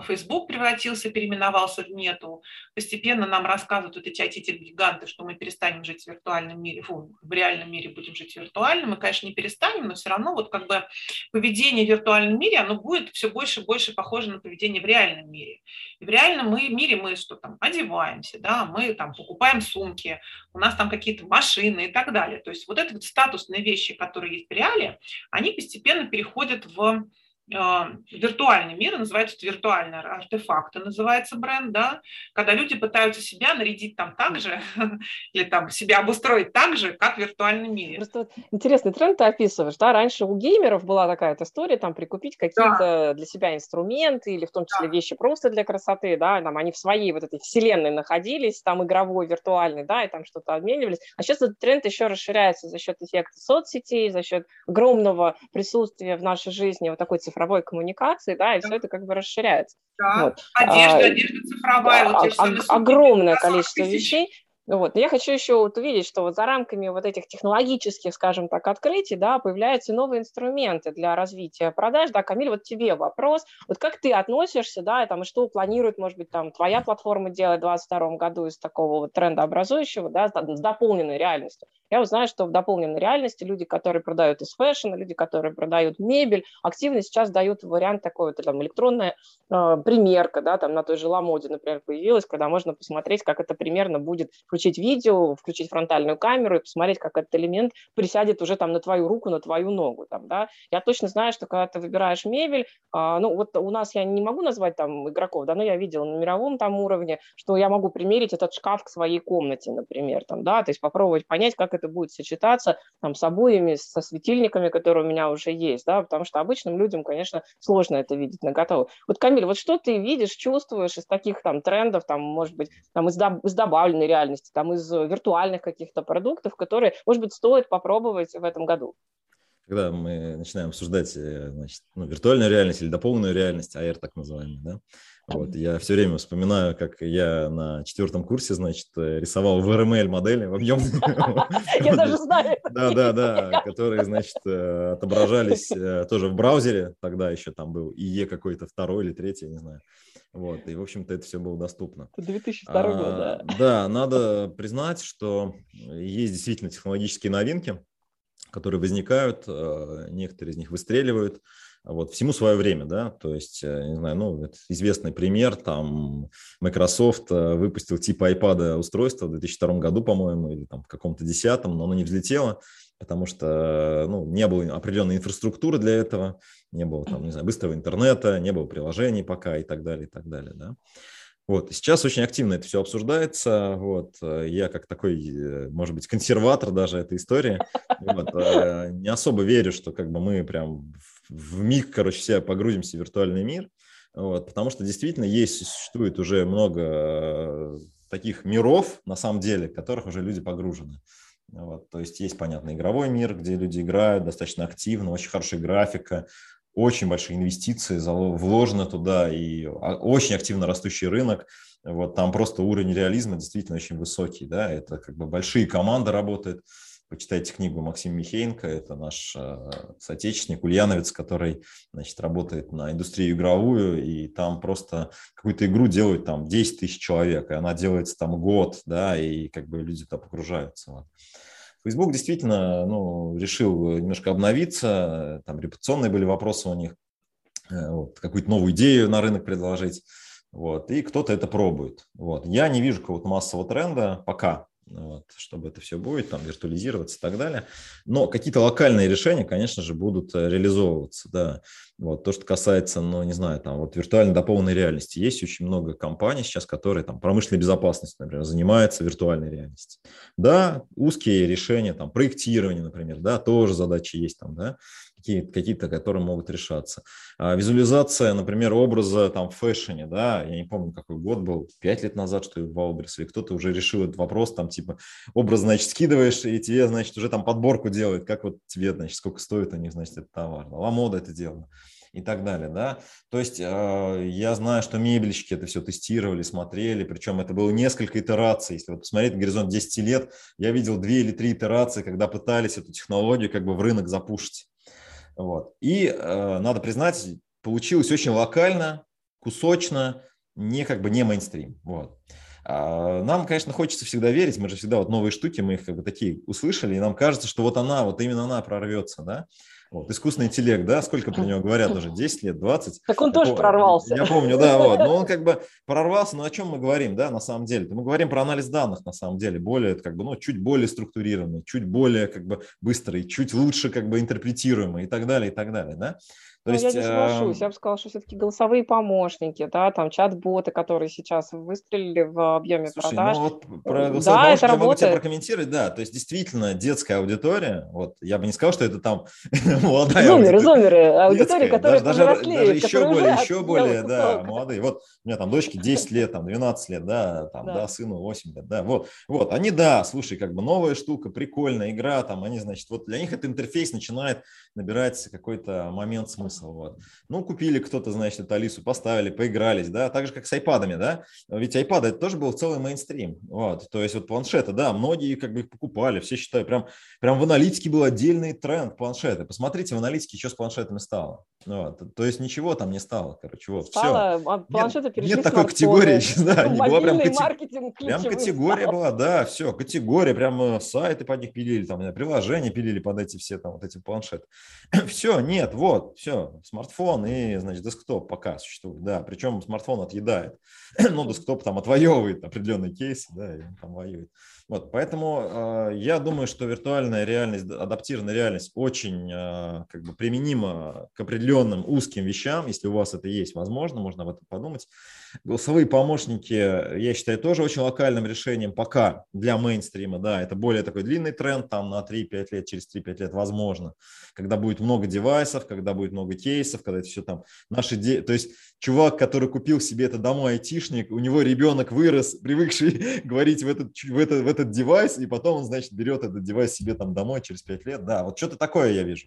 Facebook превратился, переименовался в мету, постепенно нам рассказывают вот эти IT-гиганты, что мы перестанем жить в виртуальном мире, фу, в реальном мире будем жить виртуально, мы, конечно, не перестанем, но все равно вот как бы поведение в виртуальном мире, оно будет все больше и больше похоже на поведение в реальном мире. И в реальном мире мы что там, одеваемся, да, мы там покупаем сумки, у нас там какие-то машины и так далее. То есть вот эти вот статусные вещи, которые есть в реале, они постепенно переходят в виртуальный мир, называется это виртуальные артефакты, называется бренд, да, когда люди пытаются себя нарядить там так же, или там себя обустроить так же, как в виртуальном мире. Просто вот интересный тренд ты описываешь, да, раньше у геймеров была такая история, там, прикупить какие-то да. для себя инструменты, или в том числе да. вещи просто для красоты, да, там, они в своей вот этой вселенной находились, там, игровой, виртуальной, да, и там что-то обменивались, а сейчас этот тренд еще расширяется за счет эффекта соцсетей, за счет огромного присутствия в нашей жизни вот такой цифровой цифровой коммуникации, да, и все это как бы расширяется. Да. Вот. Одежда, а, одежда цифровая. Да, вот а, огромное количество вещей. Вот. Но я хочу еще вот увидеть, что вот за рамками вот этих технологических, скажем так, открытий, да, появляются новые инструменты для развития продаж. Да, Камиль, вот тебе вопрос. Вот как ты относишься, да, и, там, и что планирует, может быть, там, твоя платформа делать в 2022 году из такого вот трендообразующего, да, с дополненной реальностью? Я вот знаю, что в дополненной реальности люди, которые продают из фэшна, люди, которые продают мебель, активно сейчас дают вариант такой, вот, там, электронная э, примерка, да, там на той же Ламоде, например, появилась, когда можно посмотреть, как это примерно будет, включить видео, включить фронтальную камеру и посмотреть, как этот элемент присядет уже там на твою руку, на твою ногу, там, да. Я точно знаю, что когда ты выбираешь мебель, э, ну, вот у нас я не могу назвать там игроков, да, но я видела на мировом там уровне, что я могу примерить этот шкаф к своей комнате, например, там, да, то есть попробовать понять, как это будет сочетаться там, с обоями, со светильниками, которые у меня уже есть, да, потому что обычным людям, конечно, сложно это видеть на готово. Вот, Камиль, вот что ты видишь, чувствуешь из таких там трендов, там, может быть, там, из, доб- из добавленной реальности, там, из виртуальных каких-то продуктов, которые, может быть, стоит попробовать в этом году? Когда мы начинаем обсуждать э, значит, ну, виртуальную реальность или дополненную реальность, AR так называемый, да, вот, я все время вспоминаю, как я на четвертом курсе, значит, э, рисовал в RML модели в объем. Я даже знаю. Да, да, да, которые, значит, э, отображались э, тоже в браузере, тогда еще там был ИЕ какой-то второй или третий, не знаю. Вот, и, в общем-то, это все было доступно. 2002 год, да. Да, надо признать, что есть действительно технологические новинки, которые возникают, некоторые из них выстреливают, вот, всему свое время, да, то есть, э, не знаю, ну, это известный пример, там, Microsoft э, выпустил типа iPad устройство в 2002 году, по-моему, или там в каком-то десятом, но оно не взлетело, потому что, ну, не было определенной инфраструктуры для этого, не было там, не знаю, быстрого интернета, не было приложений пока и так далее, и так далее, да. Вот. Сейчас очень активно это все обсуждается. Вот. Я как такой, э, может быть, консерватор даже этой истории, вот, не особо верю, что как бы мы прям в миг, короче, все погрузимся в виртуальный мир, вот, потому что действительно есть, существует уже много э, таких миров, на самом деле, в которых уже люди погружены. Вот, то есть есть, понятно, игровой мир, где люди играют достаточно активно, очень хорошая графика, очень большие инвестиции вложены туда и а, очень активно растущий рынок. Вот там просто уровень реализма действительно очень высокий, да, это как бы большие команды работают. Почитайте книгу Максима Михеенко, это наш э, соотечественник, ульяновец, который, значит, работает на индустрию игровую, и там просто какую-то игру делают там 10 тысяч человек, и она делается там год, да, и как бы люди туда погружаются. Вот. Facebook действительно ну, решил немножко обновиться, там репутационные были вопросы у них, э, вот, какую-то новую идею на рынок предложить, вот, и кто-то это пробует. Вот. Я не вижу какого-то массового тренда пока, вот, чтобы это все будет, там, виртуализироваться и так далее. Но какие-то локальные решения, конечно же, будут э, реализовываться, да. Вот, то, что касается, ну, не знаю, там, вот виртуально дополненной реальности. Есть очень много компаний сейчас, которые, там, промышленной безопасностью, например, занимаются виртуальной реальностью. Да, узкие решения, там, проектирование, например, да, тоже задачи есть там, да, какие-то, какие-то, которые могут решаться. А визуализация, например, образа там в фэшне, да, я не помню, какой год был, пять лет назад, что ли, в Wildberries, или кто-то уже решил этот вопрос, там, типа, образ, значит, скидываешь, и тебе, значит, уже там подборку делают, как вот тебе, значит, сколько стоит у них, значит, этот товар. Ламода это делала и так далее, да. То есть э, я знаю, что мебельщики это все тестировали, смотрели, причем это было несколько итераций. Если вот посмотреть на горизонт 10 лет, я видел две или три итерации, когда пытались эту технологию как бы в рынок запушить. Вот. И э, надо признать, получилось очень локально, кусочно, не как бы не мейнстрим. Вот. А нам, конечно, хочется всегда верить, мы же всегда вот новые штуки, мы их как бы такие услышали, и нам кажется, что вот она, вот именно она прорвется, да. Вот, искусственный интеллект, да, сколько про него говорят уже, 10 лет, 20. Так он я тоже пом- прорвался. Я помню, да, вот, но он как бы прорвался, но о чем мы говорим, да, на самом деле? Мы говорим про анализ данных, на самом деле, более, как бы, ну, чуть более структурированный, чуть более, как бы, быстрый, чуть лучше, как бы, интерпретируемый и так далее, и так далее, да. То ну, есть, я не соглашусь. Я бы сказала, что все-таки голосовые помощники, да, там чат-боты, которые сейчас выстрелили в объеме Слушай, продаж. Ну, вот про голосовые да, это я работает. могу тебя прокомментировать, да. То есть действительно детская аудитория, вот я бы не сказал, что это там молодая зумеры. Зумеры, аудитория, которая даже, даже, даже еще более, еще более, да, молодые. Вот у меня там дочки 10 лет, там 12 лет, да, там, да. да, сыну 8 лет, да, вот, вот, они, да, слушай, как бы новая штука, прикольная игра, там, они, значит, вот для них этот интерфейс начинает набирать какой-то момент смысла, вот. Ну, купили кто-то, значит, эту Алису, поставили, поигрались, да, так же, как с айпадами, да, ведь iPad это тоже был целый мейнстрим, вот, то есть вот планшеты, да, многие как бы их покупали, все считают, прям, прям в аналитике был отдельный тренд планшеты, посмотрите в аналитике, что с планшетами стало, вот, то есть ничего там не стало, короче, вот, стало, все. А планшеты нет, нет такой категории, да, не была прям, категория, прям категория стал. была, да, все, категория, прям сайты под них пилили, там, приложения пилили под эти все там вот эти планшеты, все, нет, вот, все, смартфон и, значит, десктоп пока существует, да, причем смартфон отъедает, но десктоп там отвоевывает определенные кейсы, да, и там воюет. Вот, поэтому э, я думаю, что виртуальная реальность, адаптированная реальность очень э, как бы применима к определенным узким вещам. Если у вас это есть, возможно, можно об этом подумать. Голосовые помощники, я считаю, тоже очень локальным решением пока для мейнстрима. Да, это более такой длинный тренд, там на 3-5 лет, через 3-5 лет возможно. Когда будет много девайсов, когда будет много кейсов, когда это все там наши... Де... То есть чувак, который купил себе это домой айтишник, у него ребенок вырос, привыкший говорить в этот, в, этот, в этот девайс, и потом он, значит, берет этот девайс себе там домой через 5 лет. Да, вот что-то такое я вижу.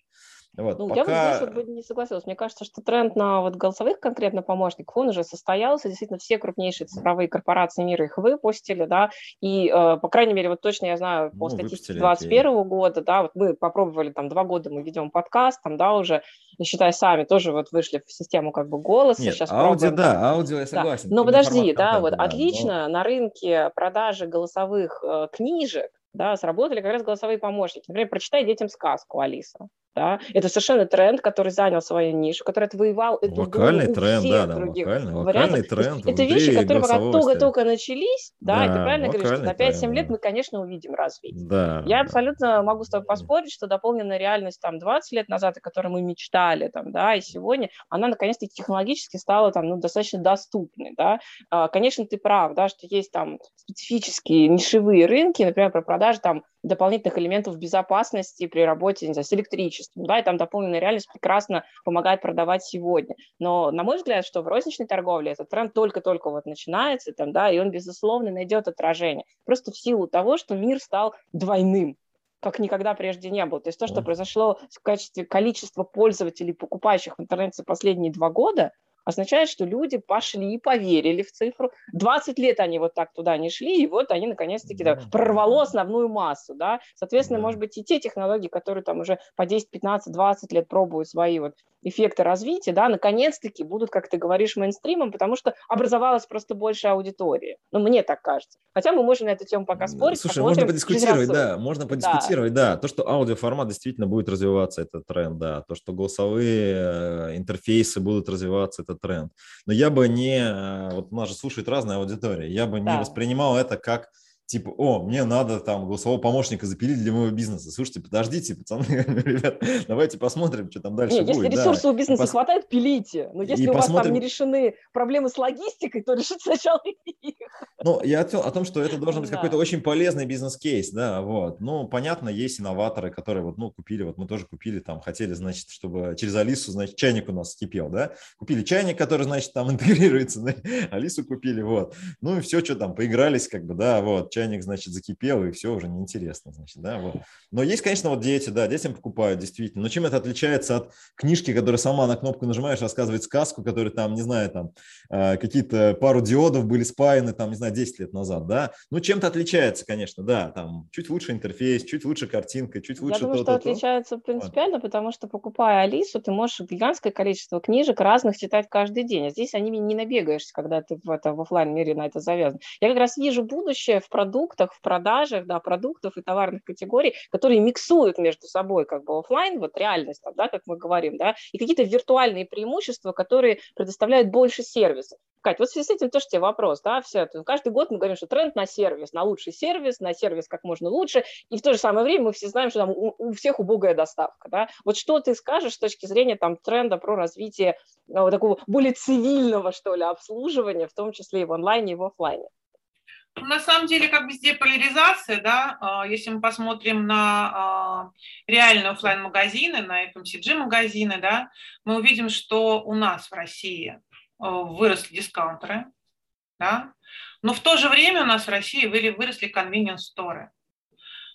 Вот, ну, пока... Я бы здесь вот не согласилась. Мне кажется, что тренд на вот голосовых конкретно помощников, он уже состоялся. Действительно, все крупнейшие цифровые корпорации мира их выпустили, да, и, э, по крайней мере, вот точно я знаю по ну, статистике 2021 года, да, вот мы попробовали там два года, мы ведем подкаст, там, да, уже, считай, сами тоже вот вышли в систему как бы голоса. Нет, сейчас аудио, пробуем, да, аудио я согласен. Да. Но подожди, да, вот да, отлично но... на рынке продажи голосовых э, книжек, да, сработали как раз голосовые помощники. Например, прочитай детям сказку, Алиса. Да? Это совершенно тренд, который занял свою нишу, который отвоевал эту Локальный тренд, да, да, локальный, локальный тренд. Это вещи, которые только-только начались, да, да и ты правильно говоришь, что на 5-7 лет мы, конечно, увидим развитие. Да, Я да. абсолютно могу с тобой поспорить, что дополненная реальность там 20 лет назад, о которой мы мечтали, там, да, и сегодня, она наконец-таки технологически стала там, ну, достаточно доступной, да. А, конечно, ты прав, да, что есть там специфические нишевые рынки, например, про продажи там дополнительных элементов безопасности при работе не знаю, с электричеством. Да, и там дополненная реальность прекрасно помогает продавать сегодня. Но, на мой взгляд, что в розничной торговле этот тренд только-только вот начинается, там, да, и он, безусловно, найдет отражение. Просто в силу того, что мир стал двойным как никогда прежде не было. То есть то, что произошло в качестве количества пользователей, покупающих в интернете за последние два года, означает, что люди пошли и поверили в цифру. 20 лет они вот так туда не шли, и вот они наконец-таки да, прорвало основную массу. Да? Соответственно, может быть, и те технологии, которые там уже по 10, 15, 20 лет пробуют свои вот эффекты развития, да, наконец-таки будут, как ты говоришь, мейнстримом, потому что образовалась просто больше аудитории. Ну, мне так кажется. Хотя мы можем на эту тему пока спорить. Слушай, можно подискутировать, да, можно подискутировать, да. да. То, что аудиоформат действительно будет развиваться, это тренд, да. То, что голосовые э, интерфейсы будут развиваться, это тренд. Но я бы не, э, вот нас же слушает разная аудитория, я бы да. не воспринимал это как типа, о, мне надо там голосового помощника запилить для моего бизнеса. Слушайте, подождите, пацаны, ребят, давайте посмотрим, что там дальше Нет, будет. Если ресурсов да. у бизнеса Пос... хватает, пилите. Но если и у посмотрим... вас там не решены проблемы с логистикой, то решите сначала их. Ну, я о, том, что это должен быть да. какой-то очень полезный бизнес-кейс, да, вот. Ну, понятно, есть инноваторы, которые вот, ну, купили, вот мы тоже купили, там, хотели, значит, чтобы через Алису, значит, чайник у нас кипел, да, купили чайник, который, значит, там интегрируется? Алису купили, вот. Ну, и все, что там, поигрались, как бы, да, вот, чайник, значит, закипел, и все уже неинтересно, значит, да, вот. Но есть, конечно, вот дети, да, детям покупают, действительно. Но чем это отличается от книжки, которая сама на кнопку нажимаешь, рассказывает сказку, которая там, не знаю, там, э, какие-то пару диодов были спаяны, там, не знаю, 10 лет назад, да. Ну, чем-то отличается, конечно, да, там, чуть лучше интерфейс, чуть лучше картинка, чуть лучше Я думаю, то, что то, отличается то. принципиально, вот. потому что, покупая Алису, ты можешь гигантское количество книжек разных читать каждый день, а здесь они не набегаешься, когда ты в, это, в офлайн мире на это завязан. Я как раз вижу будущее в продуктах, в продажах да, продуктов и товарных категорий, которые миксуют между собой как бы офлайн, вот реальность, да, как мы говорим, да, и какие-то виртуальные преимущества, которые предоставляют больше сервисов. Кать, вот в связи с этим тоже тебе вопрос, да, все, каждый год мы говорим, что тренд на сервис, на лучший сервис, на сервис как можно лучше, и в то же самое время мы все знаем, что там у, у всех убогая доставка, да. Вот что ты скажешь с точки зрения там тренда про развитие ну, такого более цивильного, что ли, обслуживания, в том числе и в онлайне, и в офлайне? На самом деле, как везде поляризация, да, а, если мы посмотрим на а, реальные офлайн магазины на FMCG-магазины, да, мы увидим, что у нас в России а, выросли дискаунтеры, да, но в то же время у нас в России выросли convenience-сторы.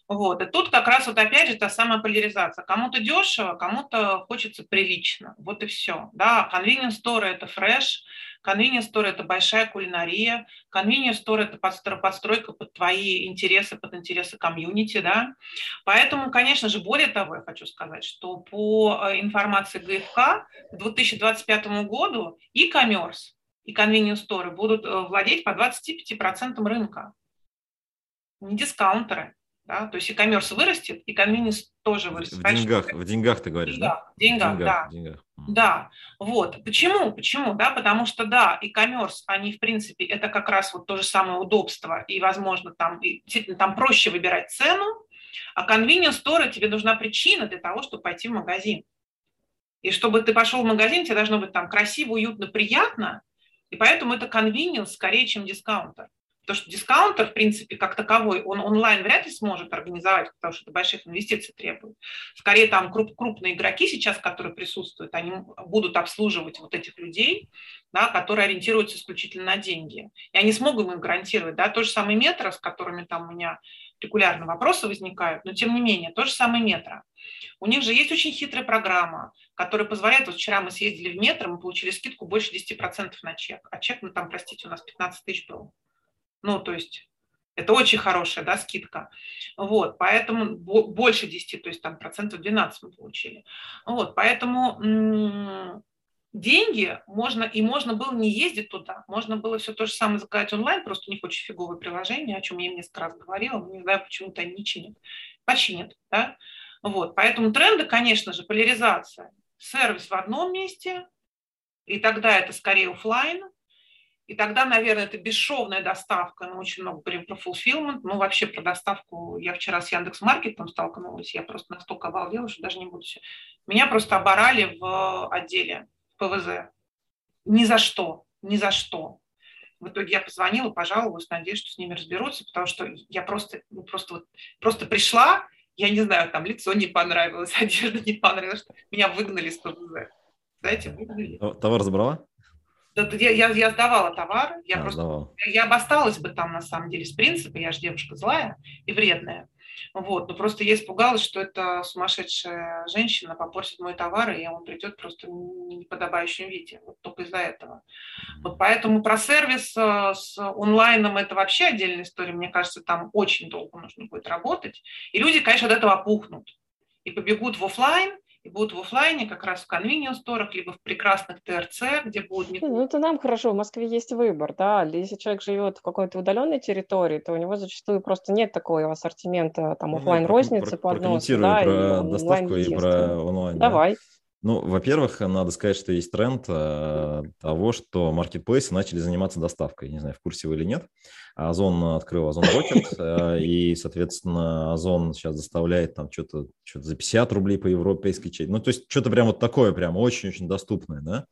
Вот. И тут как раз вот опять же та самая поляризация. Кому-то дешево, кому-то хочется прилично. Вот и все. Да, convenience store – это фреш, convenience store – это большая кулинария, convenience store – это подстройка под твои интересы, под интересы комьюнити. Да? Поэтому, конечно же, более того, я хочу сказать, что по э, информации ГФК к 2025 году e-commerce и convenience store будут э, владеть по 25% рынка. Не дискаунтеры. Да? То есть e-commerce вырастет, и convenience тоже вырастет. В деньгах, в деньгах ты говоришь, да? В деньгах, деньгах, да. В деньгах. Да, вот. Почему? Почему? Да, потому что, да, e-commerce, они, в принципе, это как раз вот то же самое удобство, и, возможно, там, и, действительно, там проще выбирать цену, а convenience store тебе нужна причина для того, чтобы пойти в магазин. И чтобы ты пошел в магазин, тебе должно быть там красиво, уютно, приятно, и поэтому это convenience скорее, чем дискаунтер. Потому что дискаунтер, в принципе, как таковой, он онлайн вряд ли сможет организовать, потому что это больших инвестиций требует. Скорее, там круп, крупные игроки сейчас, которые присутствуют, они будут обслуживать вот этих людей, да, которые ориентируются исключительно на деньги. И они смогут им гарантировать. Да, то же самое метро, с которыми там у меня регулярно вопросы возникают, но тем не менее, то же самое метро. У них же есть очень хитрая программа, которая позволяет, вот вчера мы съездили в метро, мы получили скидку больше 10% на чек, а чек, ну там, простите, у нас 15 тысяч был. Ну, то есть это очень хорошая да, скидка. Вот, поэтому больше 10, то есть там процентов 12 мы получили. Вот, поэтому деньги можно, и можно было не ездить туда, можно было все то же самое заказать онлайн, просто у них очень фиговое приложение, о чем я им несколько раз говорила, не знаю, почему-то они не чинят. Починят, да? Вот, поэтому тренды, конечно же, поляризация. Сервис в одном месте, и тогда это скорее офлайн, и тогда, наверное, это бесшовная доставка. Мы очень много говорим про fulfillment. Ну, вообще про доставку. Я вчера с Яндекс.Маркетом столкнулась. Я просто настолько обалдела, что даже не буду. Меня просто оборали в отделе ПВЗ. Ни за что. Ни за что. В итоге я позвонила, пожаловалась, надеюсь, что с ними разберутся, потому что я просто, ну, просто, вот, просто пришла, я не знаю, там лицо не понравилось, одежда не понравилась, меня выгнали из ПВЗ. Знаете, выгнали. Товар забрала? Я, я, я сдавала товар, я а, просто сдавал. я обосталась бы там на самом деле с принципа, я же девушка злая и вредная. Вот. Но просто я испугалась, что это сумасшедшая женщина попортит мой товар, и он придет просто в неподобающем виде. Вот только из-за этого. Вот поэтому про сервис э, с онлайном это вообще отдельная история. Мне кажется, там очень долго нужно будет работать. И люди, конечно, от этого опухнут и побегут в офлайн, и будут в офлайне, как раз в convenience сторах, либо в прекрасных ТРЦ, где будут... Не... Ну, это нам хорошо, в Москве есть выбор, да, если человек живет в какой-то удаленной территории, то у него зачастую просто нет такого ассортимента, там, ну, офлайн розницы по одному. Да, про доставку и про онлайн. Давай. Да? Ну, во-первых, надо сказать, что есть тренд э, того, что маркетплейсы начали заниматься доставкой. Не знаю, в курсе вы или нет. Озон открыл Озон Rocket, э, и, соответственно, Озон сейчас заставляет там что-то что за 50 рублей по европейской чеке. Ну, то есть что-то прям вот такое, прям очень-очень доступное, да.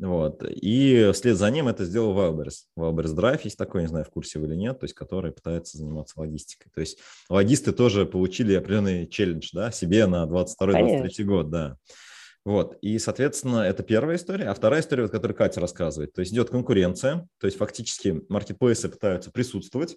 Вот. И вслед за ним это сделал Wildberries. Wildberries Drive есть такой, не знаю, в курсе вы или нет, то есть который пытается заниматься логистикой. То есть логисты тоже получили определенный челлендж да, себе на 22-23 год, да. Вот, и, соответственно, это первая история. А вторая история, вот, которую Катя рассказывает, то есть идет конкуренция, то есть фактически маркетплейсы пытаются присутствовать,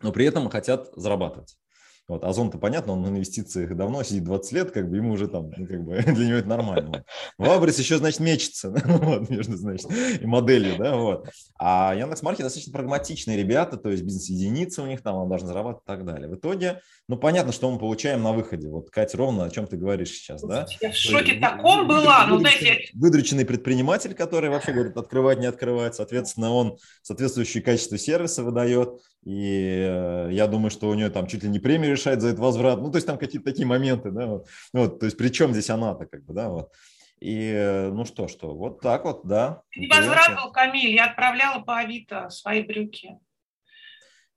но при этом хотят зарабатывать. Вот, Озон-то понятно, он на инвестициях давно сидит 20 лет, как бы ему уже там, ну, как бы для него это нормально. Вот. Вабрис еще, значит, мечется вот, между, значит, и моделью, да, вот. А Яндекс.Маркет достаточно прагматичные ребята, то есть бизнес-единицы у них там, он должен зарабатывать и так далее. В итоге, ну, понятно, что мы получаем на выходе. Вот, Катя, ровно о чем ты говоришь сейчас, да? Я в шоке есть, таком была, ну, знаете... Выдрученный предприниматель, который вообще говорит, открывать, не открывать, соответственно, он соответствующее качество сервиса выдает, и э, я думаю, что у нее там чуть ли не премию решает за этот возврат. Ну, то есть там какие-то такие моменты, да, вот. Ну, вот то есть при чем здесь она-то, как бы, да, вот. И ну что, что, вот так вот, да. Не возврат был, Камиль, я отправляла по Авито свои брюки.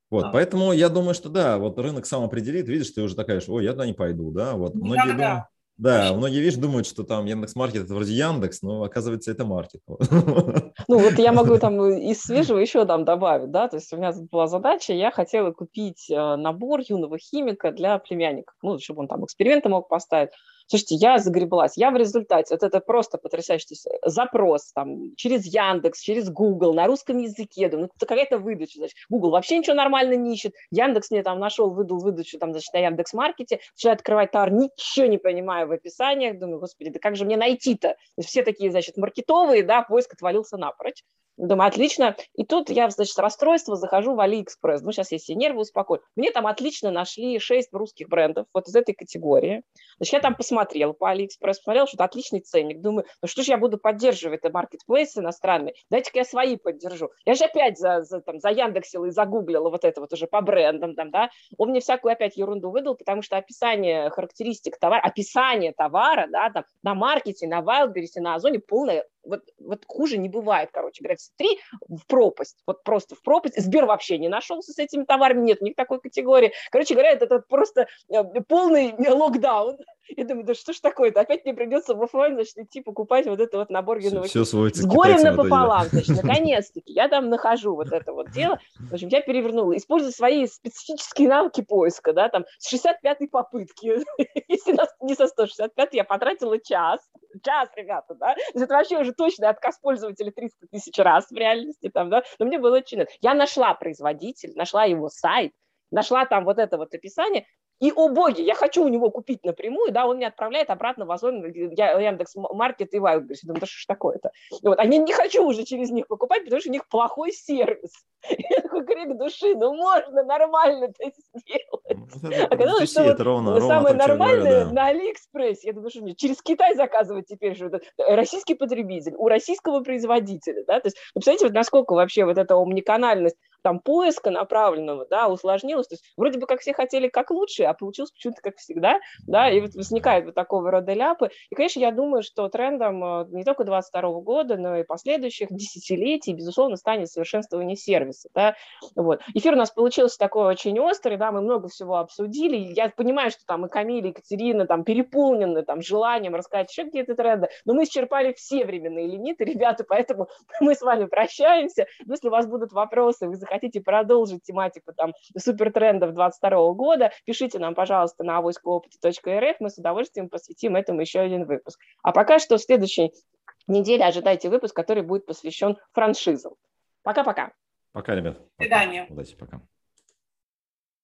Вот, поэтому я думаю, что да, вот рынок сам определит, видишь, ты уже такая, ой, я туда не пойду, да, вот. Многие думают, да, многие, видишь, думают, что там Яндекс Маркет это вроде Яндекс, но оказывается это маркет. Ну вот я могу там из свежего еще там добавить, да, то есть у меня была задача, я хотела купить э, набор юного химика для племянника, ну, чтобы он там эксперименты мог поставить. Слушайте, я загреблась. Я в результате, вот это просто потрясающий запрос там через Яндекс, через Google на русском языке. Думаю, ну, это какая-то выдача. Значит, Google вообще ничего нормально не ищет. Яндекс мне там нашел, выдал выдачу там, значит, на Яндекс Маркете. Начинаю открывать товар, ничего не понимаю в описаниях. Думаю, господи, да как же мне найти-то? Все такие, значит, маркетовые, да, поиск отвалился напрочь. Думаю, отлично. И тут я, значит, расстройство, захожу в Алиэкспресс. Ну, сейчас я все нервы успокою. Мне там отлично нашли шесть русских брендов вот из этой категории. Значит, я там посмотрела по Алиэкспресс, посмотрела, что это отличный ценник. Думаю, ну что ж я буду поддерживать это маркетплейс иностранный? Дайте-ка я свои поддержу. Я же опять за, за, там, заяндексила и загуглила вот это вот уже по брендам. Там, да? Он мне всякую опять ерунду выдал, потому что описание характеристик товара, описание товара да, там, на маркете, на Wildberries, на Озоне полное вот, вот хуже не бывает, короче говоря, все три в пропасть, вот просто в пропасть. Сбер вообще не нашелся с этими товарами, нет у них такой категории. Короче говоря, это, это просто э, полный локдаун. Я думаю, да что ж такое-то, опять мне придется в офлайн, значит, идти покупать вот это вот набор геновых. Все, все С горем напополам, значит, наконец-таки, я там нахожу вот это вот дело. В общем, я перевернула, используя свои специфические навыки поиска, да, там, с 65-й попытки, если не со 165 я потратила час, час, ребята, да, это вообще уже точно отказ пользователя 300 тысяч раз в реальности, там, да, но мне было очень... Я нашла производитель, нашла его сайт, нашла там вот это вот описание, и, о боги, я хочу у него купить напрямую, да, он мне отправляет обратно в Озон, Яндекс Маркет и Wildberries. Думаю, да что ж такое-то? Вот, а я не хочу уже через них покупать, потому что у них плохой сервис. Я такой крик души, ну можно нормально это сделать. Ну, это, Оказалось, что это ровно, самое нормальное на Алиэкспрессе. Я думаю, что через Китай заказывать теперь, что это российский потребитель, у российского производителя, да, то есть, представляете, вот насколько вообще вот эта омниканальность там поиска направленного, да, усложнилось. То есть вроде бы как все хотели как лучше, а получилось почему-то как всегда, да, и вот возникают вот такого рода ляпы. И, конечно, я думаю, что трендом э, не только 22 года, но и последующих десятилетий, безусловно, станет совершенствование сервиса, да, вот. Эфир у нас получился такой очень острый, да, мы много всего обсудили, я понимаю, что там и Камиль, и Екатерина там переполнены там желанием рассказать еще какие-то тренды, но мы исчерпали все временные лимиты, ребята, поэтому мы с вами прощаемся. Если у вас будут вопросы, вы захотите хотите продолжить тематику там супертрендов 22 года, пишите нам, пожалуйста, на авоськоопыте.рф, мы с удовольствием посвятим этому еще один выпуск. А пока что в следующей неделе ожидайте выпуск, который будет посвящен франшизам. Пока-пока. Пока, ребят. До свидания. Удачи, пока.